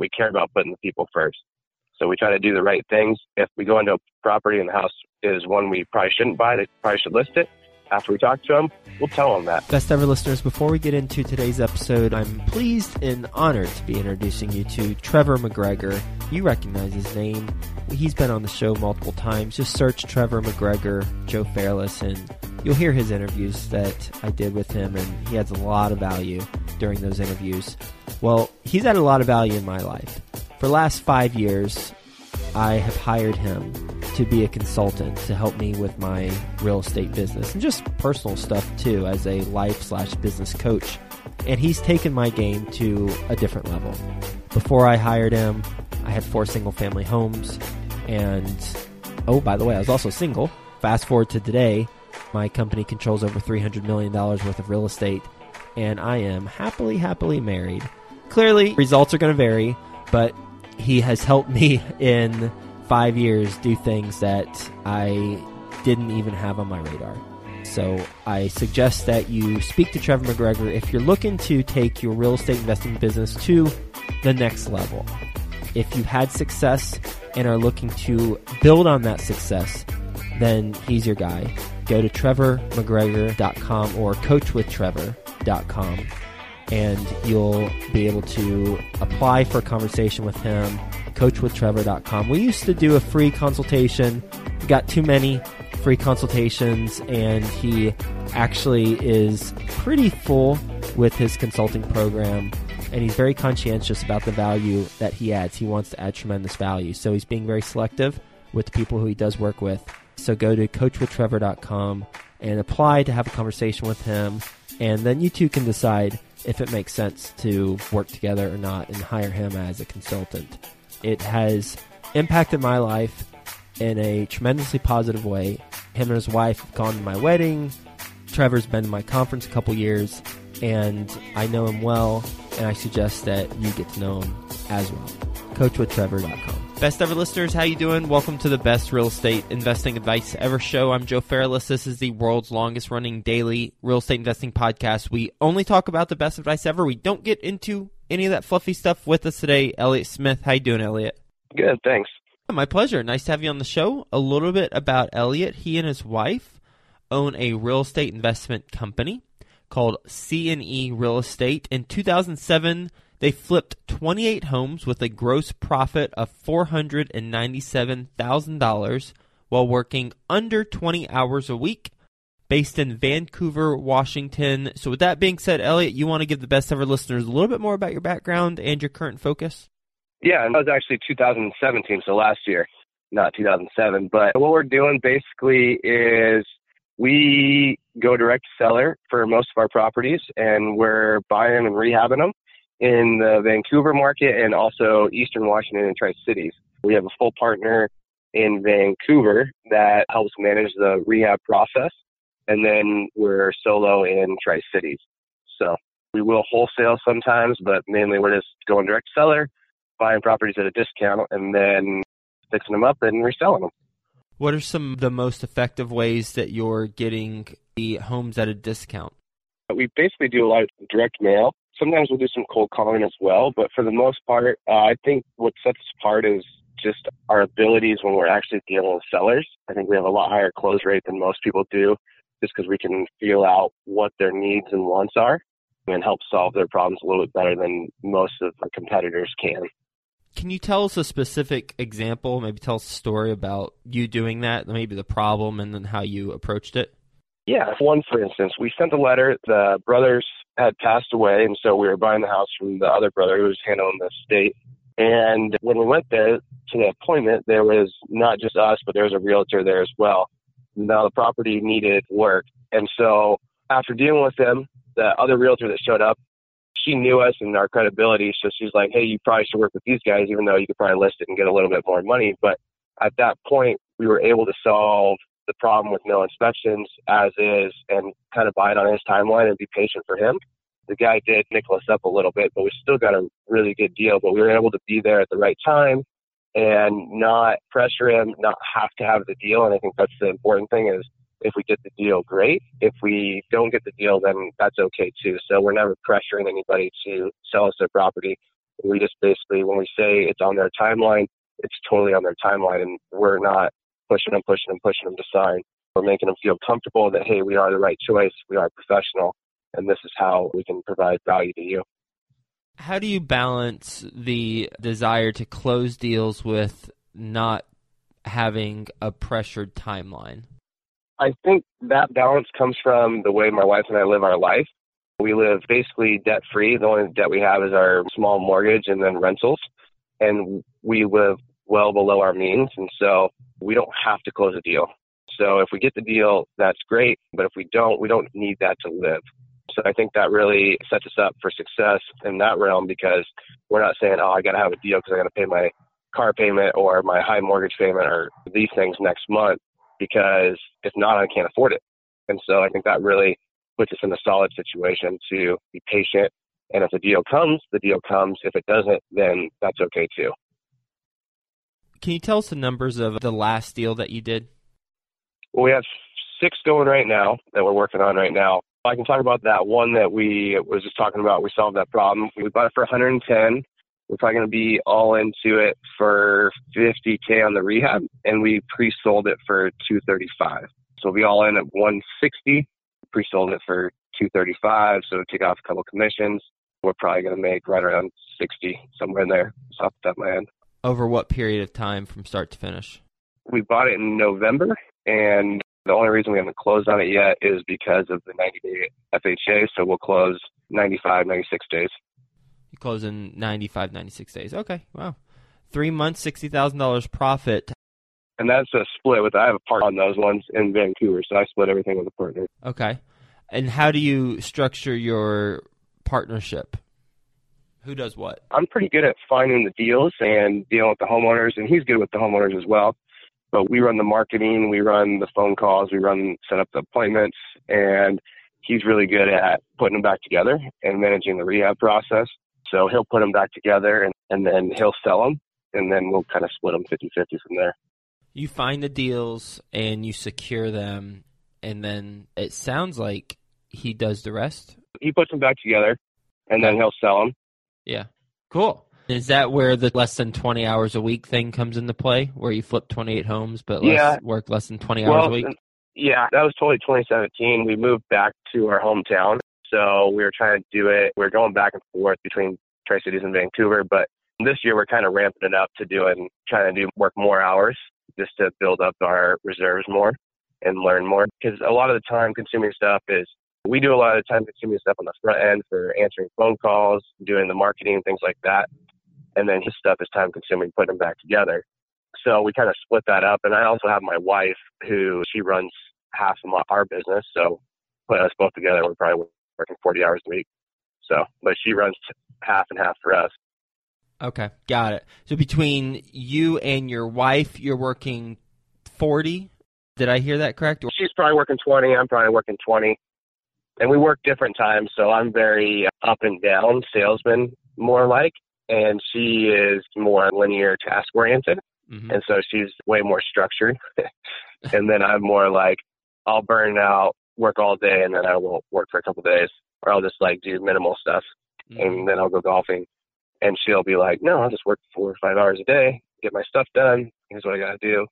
we care about putting the people first. So we try to do the right things. If we go into a property and the house is one we probably shouldn't buy, they probably should list it. After we talk to them, we'll tell them that. Best ever listeners, before we get into today's episode, I'm pleased and honored to be introducing you to Trevor McGregor. You recognize his name. He's been on the show multiple times. Just search Trevor McGregor, Joe Fairless, and you'll hear his interviews that I did with him, and he adds a lot of value during those interviews. Well, he's added a lot of value in my life. For the last five years, I have hired him to be a consultant to help me with my real estate business and just personal stuff too as a life slash business coach. And he's taken my game to a different level. Before I hired him, I had four single family homes. And oh, by the way, I was also single. Fast forward to today, my company controls over $300 million worth of real estate. And I am happily, happily married. Clearly, results are going to vary, but he has helped me in five years do things that I didn't even have on my radar. So I suggest that you speak to Trevor McGregor if you're looking to take your real estate investing business to the next level. If you've had success and are looking to build on that success, then he's your guy. Go to trevormcgregor.com or coachwithtrevor.com and you'll be able to apply for a conversation with him. Coachwithtrevor.com. We used to do a free consultation. We got too many free consultations, and he actually is pretty full with his consulting program. And he's very conscientious about the value that he adds. He wants to add tremendous value. So he's being very selective with the people who he does work with. So go to coachwithtrevor.com and apply to have a conversation with him. And then you two can decide if it makes sense to work together or not and hire him as a consultant. It has impacted my life in a tremendously positive way. Him and his wife have gone to my wedding. Trevor's been to my conference a couple years, and I know him well, and I suggest that you get to know him as well. CoachWithTrevor.com. Best ever listeners, how you doing? Welcome to the best real estate investing advice ever show. I'm Joe Fairless. This is the world's longest running daily real estate investing podcast. We only talk about the best advice ever. We don't get into any of that fluffy stuff with us today. Elliot Smith, how you doing, Elliot? Good, thanks. My pleasure. Nice to have you on the show. A little bit about Elliot. He and his wife own a real estate investment company called C&E Real Estate. In 2007, they flipped 28 homes with a gross profit of $497,000 while working under 20 hours a week, based in Vancouver, Washington. So, with that being said, Elliot, you want to give the best ever listeners a little bit more about your background and your current focus? Yeah, and that was actually 2017, so last year, not 2007. But what we're doing basically is we go direct seller for most of our properties, and we're buying and rehabbing them in the Vancouver market and also Eastern Washington and Tri Cities. We have a full partner in Vancouver that helps manage the rehab process, and then we're solo in Tri Cities. So we will wholesale sometimes, but mainly we're just going direct seller, buying properties at a discount, and then fixing them up and reselling them. What are some of the most effective ways that you're getting the homes at a discount? We basically do a lot of direct mail sometimes we'll do some cold calling as well, but for the most part, uh, I think what sets us apart is just our abilities when we're actually dealing with sellers. I think we have a lot higher close rate than most people do just because we can feel out what their needs and wants are and help solve their problems a little bit better than most of our competitors can. Can you tell us a specific example? Maybe tell us a story about you doing that, maybe the problem, and then how you approached it? Yeah, one for instance, we sent a letter. The brothers had passed away, and so we were buying the house from the other brother who was handling the estate. And when we went there to the appointment, there was not just us, but there was a realtor there as well. Now the property needed work, and so after dealing with them, the other realtor that showed up, she knew us and our credibility, so she's like, "Hey, you probably should work with these guys, even though you could probably list it and get a little bit more money." But at that point, we were able to solve the problem with no inspections as is and kind of buy it on his timeline and be patient for him. The guy did nickel us up a little bit, but we still got a really good deal. But we were able to be there at the right time and not pressure him, not have to have the deal. And I think that's the important thing is if we get the deal, great. If we don't get the deal, then that's okay too. So we're never pressuring anybody to sell us their property. We just basically, when we say it's on their timeline, it's totally on their timeline, and we're not pushing them, pushing them, pushing them to sign. We're making them feel comfortable that, hey, we are the right choice, we are professional, and this is how we can provide value to you. How do you balance the desire to close deals with not having a pressured timeline? I think that balance comes from the way my wife and I live our life. We live basically debt free. The only debt we have is our small mortgage and then rentals. And we live well below our means. And so we don't have to close a deal. So if we get the deal, that's great. But if we don't, we don't need that to live. So I think that really sets us up for success in that realm because we're not saying, oh, I got to have a deal because I got to pay my car payment or my high mortgage payment or these things next month because if not, I can't afford it. And so I think that really puts us in a solid situation to be patient. And if the deal comes, the deal comes. If it doesn't, then that's okay too. Can you tell us the numbers of the last deal that you did? Well, we have six going right now that we're working on right now. I can talk about that one that we was just talking about. We solved that problem. We bought it for 110. We're probably going to be all into it for 50k on the rehab, and we pre-sold it for 235. So we'll be all in at 160. Pre-sold it for 235. So take off a couple commissions. We're probably going to make right around 60 somewhere in there. off the top of my head. Over what period of time from start to finish? We bought it in November, and the only reason we haven't closed on it yet is because of the 90 day FHA. So we'll close 95, 96 days. You close in 95, 96 days. Okay, wow. Three months, $60,000 profit. And that's a split with, I have a part on those ones in Vancouver. So I split everything with a partner. Okay. And how do you structure your partnership? Who does what? I'm pretty good at finding the deals and dealing with the homeowners, and he's good with the homeowners as well. But we run the marketing, we run the phone calls, we run set up the appointments, and he's really good at putting them back together and managing the rehab process. So he'll put them back together and, and then he'll sell them, and then we'll kind of split them 50 50 from there. You find the deals and you secure them, and then it sounds like he does the rest. He puts them back together, and then he'll sell them. Yeah. Cool. Is that where the less than 20 hours a week thing comes into play, where you flip 28 homes but less, yeah. work less than 20 well, hours a week? Uh, yeah, that was totally 2017. We moved back to our hometown. So we were trying to do it. We are going back and forth between Tri Cities and Vancouver. But this year we're kind of ramping it up to doing, trying to do work more hours just to build up our reserves more and learn more. Because a lot of the time consuming stuff is we do a lot of time consuming stuff on the front end for answering phone calls, doing the marketing, things like that and then his stuff is time consuming putting them back together. So we kind of split that up. And I also have my wife who she runs half of my, our business. So put us both together, we're probably working 40 hours a week. So, but she runs half and half for us. Okay, got it. So between you and your wife, you're working 40. Did I hear that correct? She's probably working 20. I'm probably working 20. And we work different times. So I'm very up and down salesman, more like and she is more linear task oriented. Mm-hmm. And so she's way more structured. and then I'm more like, I'll burn out, work all day, and then I won't work for a couple of days, or I'll just like do minimal stuff, mm-hmm. and then I'll go golfing. And she'll be like, No, I'll just work four or five hours a day, get my stuff done. Here's what I got to do.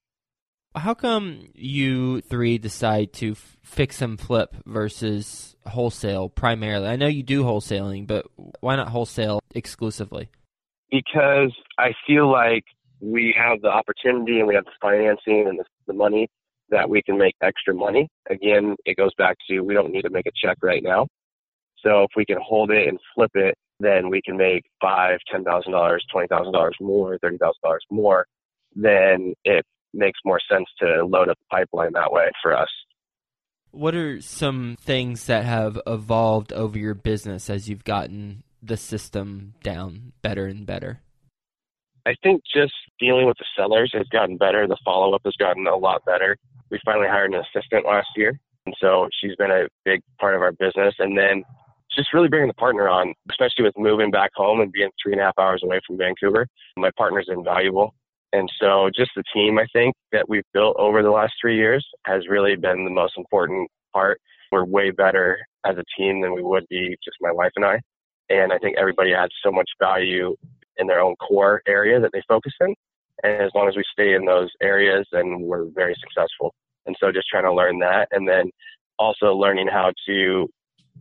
How come you three decide to f- fix and flip versus wholesale primarily? I know you do wholesaling, but why not wholesale exclusively? because I feel like we have the opportunity and we have the financing and the, the money that we can make extra money. Again, it goes back to we don't need to make a check right now. So if we can hold it and flip it, then we can make five, ten thousand dollars, twenty thousand dollars more, thirty thousand dollars more. than it makes more sense to load up the pipeline that way for us. What are some things that have evolved over your business as you've gotten the system down better and better? I think just dealing with the sellers has gotten better. The follow up has gotten a lot better. We finally hired an assistant last year, and so she's been a big part of our business. And then just really bringing the partner on, especially with moving back home and being three and a half hours away from Vancouver. My partner's invaluable. And so just the team, I think, that we've built over the last three years has really been the most important part. We're way better as a team than we would be just my wife and I. And I think everybody adds so much value in their own core area that they focus in. And as long as we stay in those areas, then we're very successful. And so just trying to learn that. And then also learning how to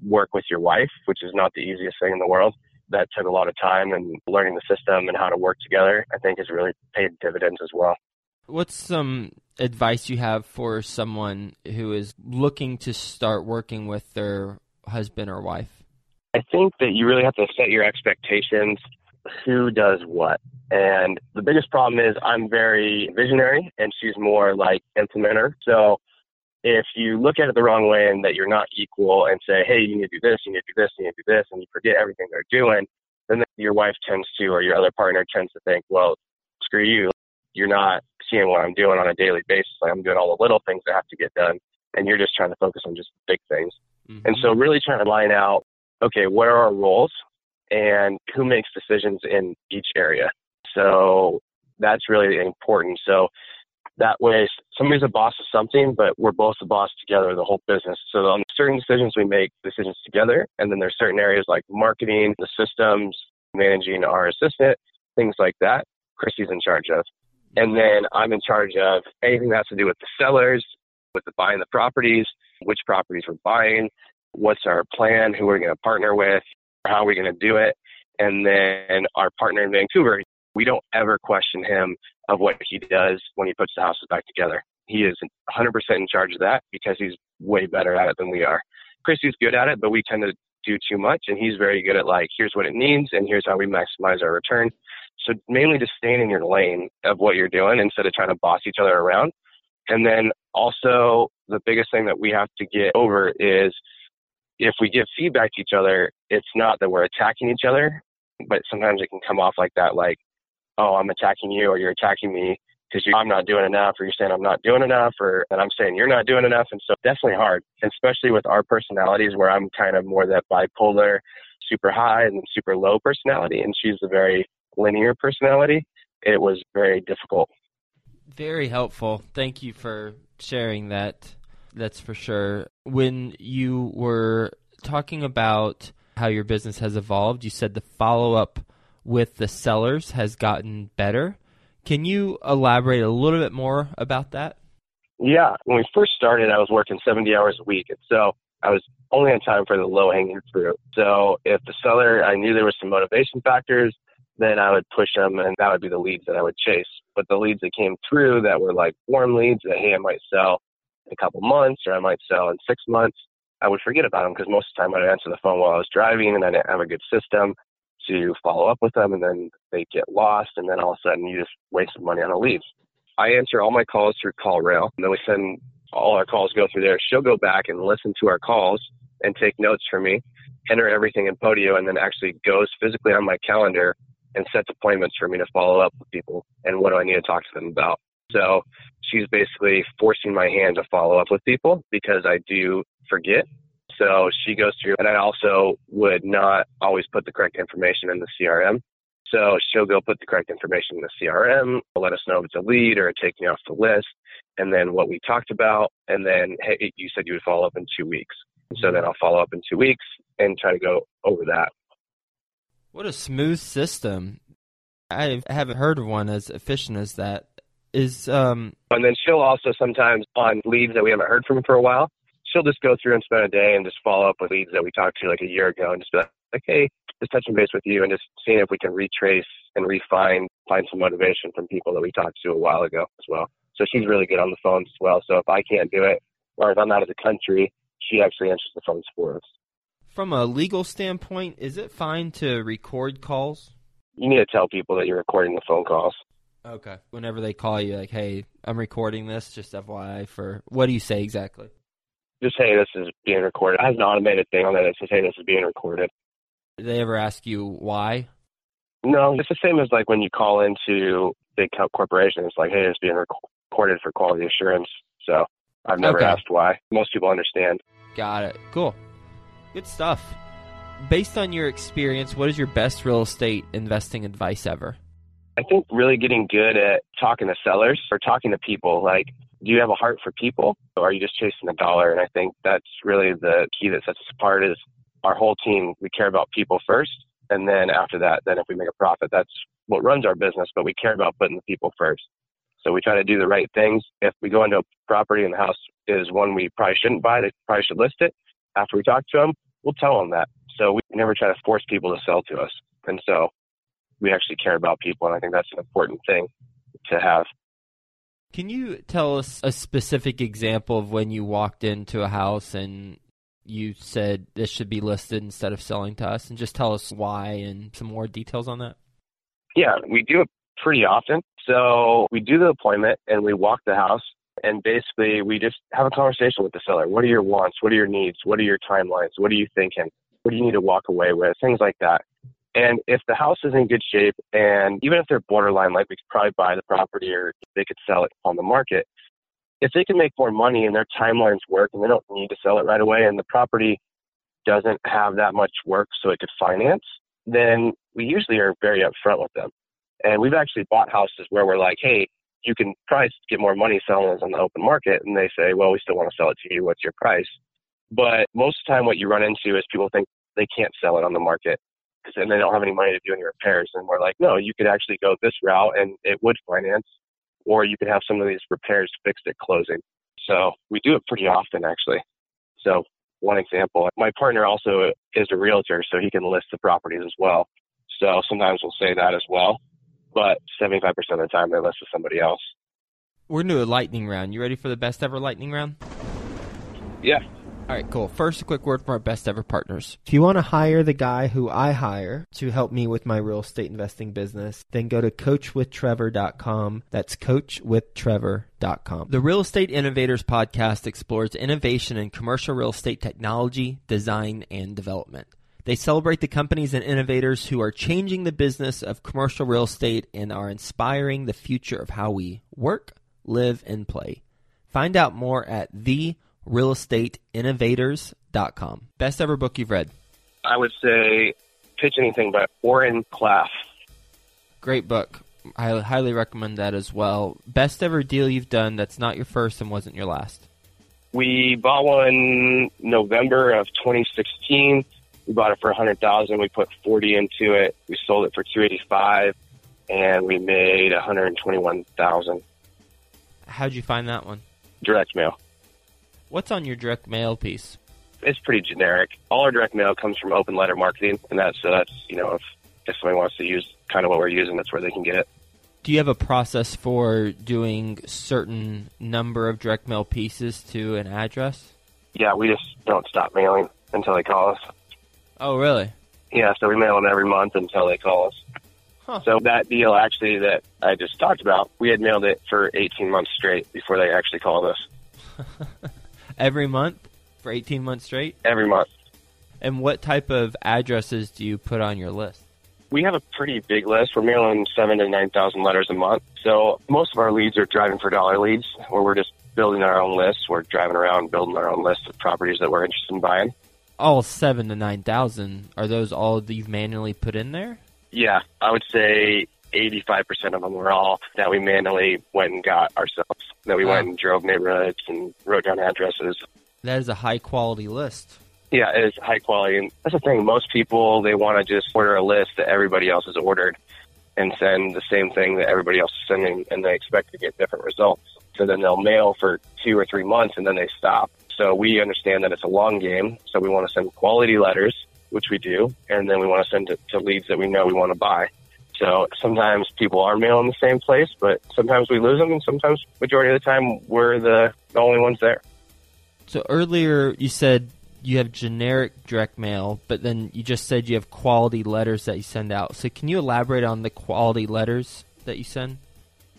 work with your wife, which is not the easiest thing in the world. That took a lot of time and learning the system and how to work together, I think has really paid dividends as well. What's some advice you have for someone who is looking to start working with their husband or wife? I think that you really have to set your expectations. Who does what? And the biggest problem is I'm very visionary and she's more like implementer. So if you look at it the wrong way and that you're not equal and say, hey, you need to do this, you need to do this, you need to do this, and you forget everything they're doing, then your wife tends to, or your other partner tends to think, well, screw you. You're not seeing what I'm doing on a daily basis. Like I'm doing all the little things that have to get done, and you're just trying to focus on just big things. Mm-hmm. And so, really trying to line out, okay, what are our roles, and who makes decisions in each area. So that's really important. So that way, somebody's a boss of something, but we're both the boss together, the whole business. So on certain decisions, we make decisions together. And then there's certain areas like marketing, the systems, managing our assistant, things like that. Christy's in charge of. And then I'm in charge of anything that has to do with the sellers, with the buying the properties, which properties we're buying, what's our plan, who we're going to partner with, how are we going to do it. And then our partner in Vancouver, we don't ever question him of what he does when he puts the houses back together. He is 100% in charge of that because he's way better at it than we are. Christy's good at it, but we tend to do too much, and he's very good at like, here's what it needs, and here's how we maximize our return. So mainly just staying in your lane of what you're doing instead of trying to boss each other around. And then also the biggest thing that we have to get over is if we give feedback to each other, it's not that we're attacking each other, but sometimes it can come off like that, like, oh, I'm attacking you or you're attacking me because I'm not doing enough or you're saying I'm not doing enough or and I'm saying you're not doing enough. And so definitely hard, especially with our personalities where I'm kind of more that bipolar, super high and super low personality. And she's a very linear personality. It was very difficult. Very helpful. Thank you for sharing that. That's for sure. When you were talking about how your business has evolved, you said the follow up with the sellers has gotten better. Can you elaborate a little bit more about that? Yeah. When we first started, I was working 70 hours a week. And so I was only on time for the low hanging fruit. So if the seller, I knew there was some motivation factors, then I would push them and that would be the leads that I would chase. But the leads that came through that were like warm leads that, hey, I might sell in a couple months or I might sell in six months, I would forget about them because most of the time I'd answer the phone while I was driving and I didn't have a good system to follow up with them and then they get lost and then all of a sudden you just waste money on the leads. I answer all my calls through CallRail and then we send all our calls go through there. She'll go back and listen to our calls and take notes for me, enter everything in Podio and then actually goes physically on my calendar and sets appointments for me to follow up with people and what do I need to talk to them about. So she's basically forcing my hand to follow up with people because I do forget so she goes through, and I also would not always put the correct information in the CRM. So she'll go put the correct information in the CRM, let us know if it's a lead or take me off the list, and then what we talked about, and then hey, you said you would follow up in two weeks. So then I'll follow up in two weeks and try to go over that. What a smooth system! I haven't heard of one as efficient as that. Is um. And then she'll also sometimes on leads that we haven't heard from for a while she'll just go through and spend a day and just follow up with leads that we talked to like a year ago and just be like, like hey, just touching base with you and just seeing if we can retrace and refine, find some motivation from people that we talked to a while ago as well. So she's really good on the phones as well. So if I can't do it, or if I'm out of the country, she actually answers the phones for us. From a legal standpoint, is it fine to record calls? You need to tell people that you're recording the phone calls. Okay. Whenever they call you, like, hey, I'm recording this, just FYI for what do you say exactly? Just hey, this is being recorded. It has an automated thing on it that says, hey, this is being recorded. Did they ever ask you why? No, it's the same as like when you call into big corporations. It's like, hey, it's being recorded for quality assurance. So I've never okay. asked why. Most people understand. Got it. Cool. Good stuff. Based on your experience, what is your best real estate investing advice ever? I think really getting good at talking to sellers or talking to people. Like, do you have a heart for people or are you just chasing the dollar? And I think that's really the key that sets us apart is our whole team, we care about people first And then after that, then if we make a profit, that's what runs our business, but we care about putting the people first. So we try to do the right things. If we go into a property and the house is one we probably shouldn't buy, they probably should list it. After we talk to them, we'll tell them that. So we never try to force people to sell to us. And so we actually care about people. And I think that's an important thing to have. Can you tell us a specific example of when you walked into a house and you said this should be listed instead of selling to us and just tell us why and some more details on that? Yeah, we do it pretty often. So we do the appointment and we walk the house and basically we just have a conversation with the seller. What are your wants? What are your needs? What are your timelines? What are you thinking? What do you need to walk away with? Things like that. And if the house is in good shape and even if they're borderline, like we could probably buy the property or they could sell it on the market, if they can make more money and their timelines work and they don't need to sell it right away and the property doesn't have that much work so it could finance, then we usually are very upfront with them. And we've actually bought houses where we're like, hey, you can price get more money selling this on the open market. And they say, well, we still want to sell it to you. What's your price? But most of the time, what you run into is people think they can't sell it on the market and they don't have any money to do any repairs. And we're like, no, you could actually go this route and it would finance or you could have some of these repairs fixed at closing. So we do it pretty often, actually. So one example, my partner also is a realtor, so he can list the properties as well. So sometimes we'll say that as well, but 75% of the time they list with somebody else. We're going to a lightning round. You ready for the best ever lightning round? Yeah. All right, cool. First, a quick word from our best ever partners. If you want to hire the guy who I hire to help me with my real estate investing business, then go to coachwithtrevor.com. That's coachwithtrevor.com. The Real Estate Innovators podcast explores innovation in commercial real estate technology, design, and development. They celebrate the companies and innovators who are changing the business of commercial real estate and are inspiring the future of how we work, live, and play. Find out more at the realestateinnovators.com. Best ever book you've read? I would say Pitch Anything by Oren Klaff. Great book. I highly recommend that as well. Best ever deal you've done that's not your first and wasn't your last? We bought one November of 2016. We bought it for 100,000. We put 40 into it. We sold it for 285 and we made 121,000. How'd you find that one? Direct mail. What's on your direct mail piece? It's pretty generic. All our direct mail comes from open letter marketing, and that's so that's you know if if somebody wants to use kind of what we're using, that's where they can get it. Do you have a process for doing certain number of direct mail pieces to an address? Yeah, we just don't stop mailing until they call us. Oh, really? Yeah, so we mail them every month until they call us. Huh. So that deal actually that I just talked about, we had mailed it for 18 months straight before they actually called us. every month for 18 months straight? Every month. And what type of addresses do you put on your list? We have a pretty big list. We're mailing seven to 9,000 letters a month. So most of our leads are driving for dollar leads, where we're just building our own list. We're driving around building our own list of properties that we're interested in buying. All seven to 9,000, are those all that you've manually put in there? Yeah, I would say 85% of them were all that we manually went and got ourselves. That we wow. went and drove neighborhoods and wrote down addresses. That is a high quality list. Yeah, it is high quality. And that's the thing. Most people, they want to just order a list that everybody else has ordered and send the same thing that everybody else is sending, and they expect to get different results. So then they'll mail for two or three months and then they stop. So we understand that it's a long game. So we want to send quality letters, which we do, and then we want to send it to leads that we know we want to buy. So sometimes people are mailing the same place, but sometimes we lose them, and sometimes majority of the time we're the, the only ones there. So earlier you said you have generic direct mail, but then you just said you have quality letters that you send out. So can you elaborate on the quality letters that you send?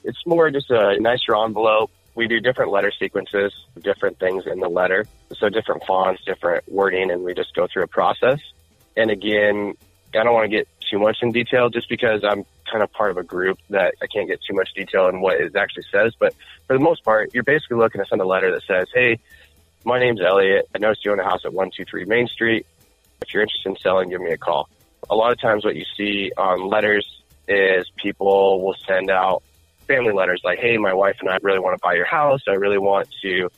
It's more just a nicer envelope. We do different letter sequences, different things in the letter. So different fonts, different wording, and we just go through a process. And again, I don't want to get too much in detail just because I'm kind of part of a group that I can't get too much detail in what it actually says. But for the most part, you're basically looking to send a letter that says, Hey, my name's Elliot. I noticed you own a house at 123 Main Street. If you're interested in selling, give me a call. A lot of times what you see on letters is people will send out family letters like, Hey, my wife and I really want to buy your house. I really want to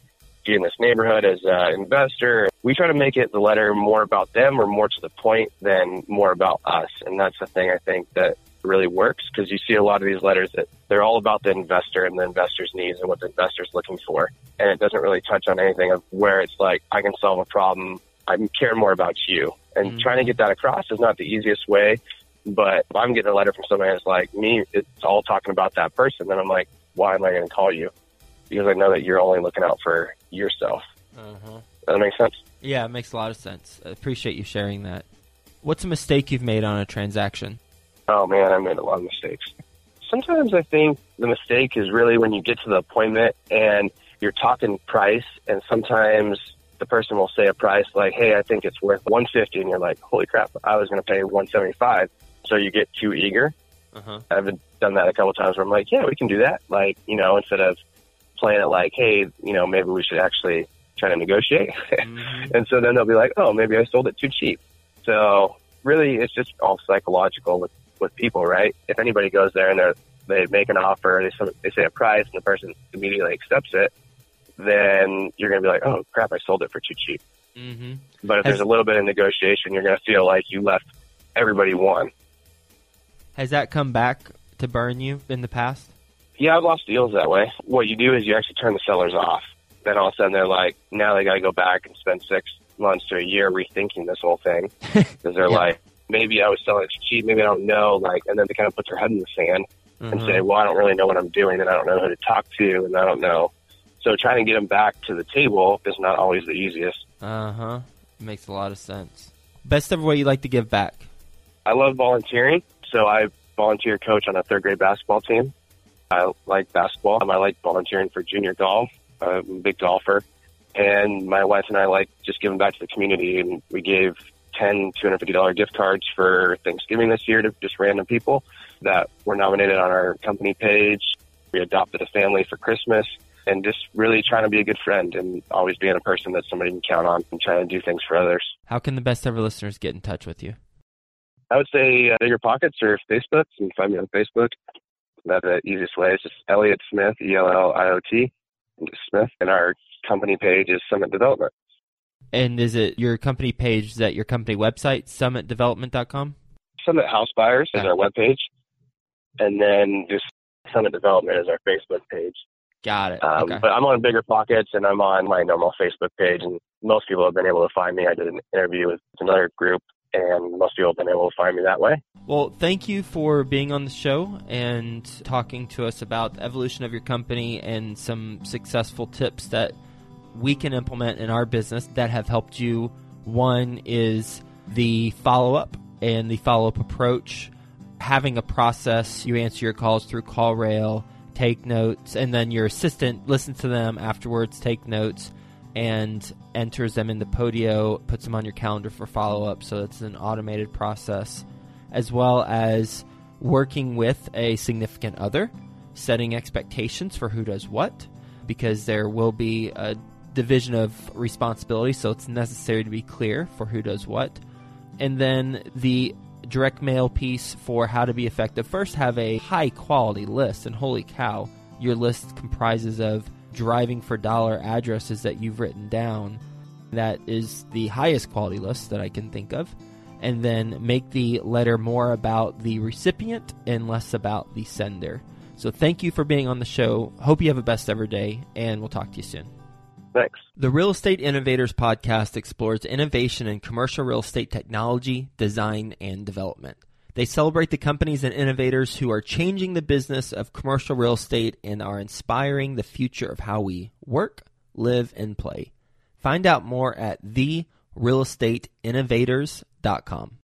be in this neighborhood as an investor. We try to make it the letter more about them or more to the point than more about us. And that's the thing I think that really works because you see a lot of these letters that they're all about the investor and the investor's needs and what the investor's looking for. And it doesn't really touch on anything of where it's like, I can solve a problem. I care more about you. And mm-hmm. trying to get that across is not the easiest way. But if I'm getting a letter from somebody that's like me, it's all talking about that person. Then I'm like, why am I going to call you? Because I know that you're only looking out for yourself. Uh-huh. Does that make sense? Yeah, it makes a lot of sense. I appreciate you sharing that. What's a mistake you've made on a transaction? Oh man, I made a lot of mistakes. Sometimes I think the mistake is really when you get to the appointment and you're talking price, and sometimes the person will say a price like, "Hey, I think it's worth 150," and you're like, "Holy crap, I was going to pay 175." So you get too eager. Uh-huh. I've done that a couple times where I'm like, "Yeah, we can do that." Like, you know, instead of playing it like, "Hey, you know, maybe we should actually try to negotiate," mm-hmm. and so then they'll be like, "Oh, maybe I sold it too cheap." So really, it's just all psychological with with people, right? If anybody goes there and they they make an offer, they they say a price, and the person immediately accepts it, then you're going to be like, oh crap, I sold it for too cheap. Mm-hmm. But if Has, there's a little bit of negotiation, you're going to feel like you left everybody won. Has that come back to burn you in the past? Yeah, I've lost deals that way. What you do is you actually turn the sellers off. Then all of a sudden they're like, now they got to go back and spend six months to a year rethinking this whole thing because they're yeah. like, maybe I was selling it cheap, maybe I don't know, like, and then they kind of put their head in the sand mm-hmm. and say, well, I don't really know what I'm doing, and I don't know who to talk to, and I don't know. So trying to get them back to the table is not always the easiest. Uh huh. Makes a lot of sense. Best ever way you like to give back? I love volunteering, so I volunteer coach on a third grade basketball team. I like basketball. I like volunteering for junior golf. I'm a big golfer. And my wife and I like just giving back to the community. And we gave 10 $250 gift cards for Thanksgiving this year to just random people that were nominated on our company page. We adopted a family for Christmas and just really trying to be a good friend and always being a person that somebody can count on and trying to do things for others. How can the best ever listeners get in touch with you? I would say uh, Bigger Pockets or Facebook. You can find me on Facebook. That's the easiest way. It's just Elliot Smith, E L L I O T, Smith. And our company page is Summit Development. And is it your company page? Is that your company website, summitdevelopment.com? Summit House Buyers is our webpage. And then just Summit Development is our Facebook page. Got it. Um, okay. But I'm on Bigger Pockets and I'm on my normal Facebook page. And most people have been able to find me. I did an interview with another group and most people have been able to find me that way. Well, thank you for being on the show and talking to us about the evolution of your company and some successful tips that we can implement in our business that have helped you. One is the follow up and the follow up approach. Having a process, you answer your calls through CallRail, take notes, and then your assistant listens to them afterwards, take notes, and enters them in the Podio, puts them on your calendar for follow up. So it's an automated process, as well as working with a significant other, setting expectations for who does what, because there will be a division of responsibility, so it's necessary to be clear for who does what. And then the direct mail piece for how to be effective. First, have a high quality list, and holy cow, your list comprises of driving for dollar addresses that you've written down. That is the highest quality list that I can think of. And then make the letter more about the recipient and less about the sender. So, thank you for being on the show. Hope you have a best ever day, and we'll talk to you soon. Thanks. The Real Estate Innovators podcast explores innovation in commercial real estate technology, design, and development. They celebrate the companies and innovators who are changing the business of commercial real estate and are inspiring the future of how we work, live, and play. Find out more at therealestateinnovators.com.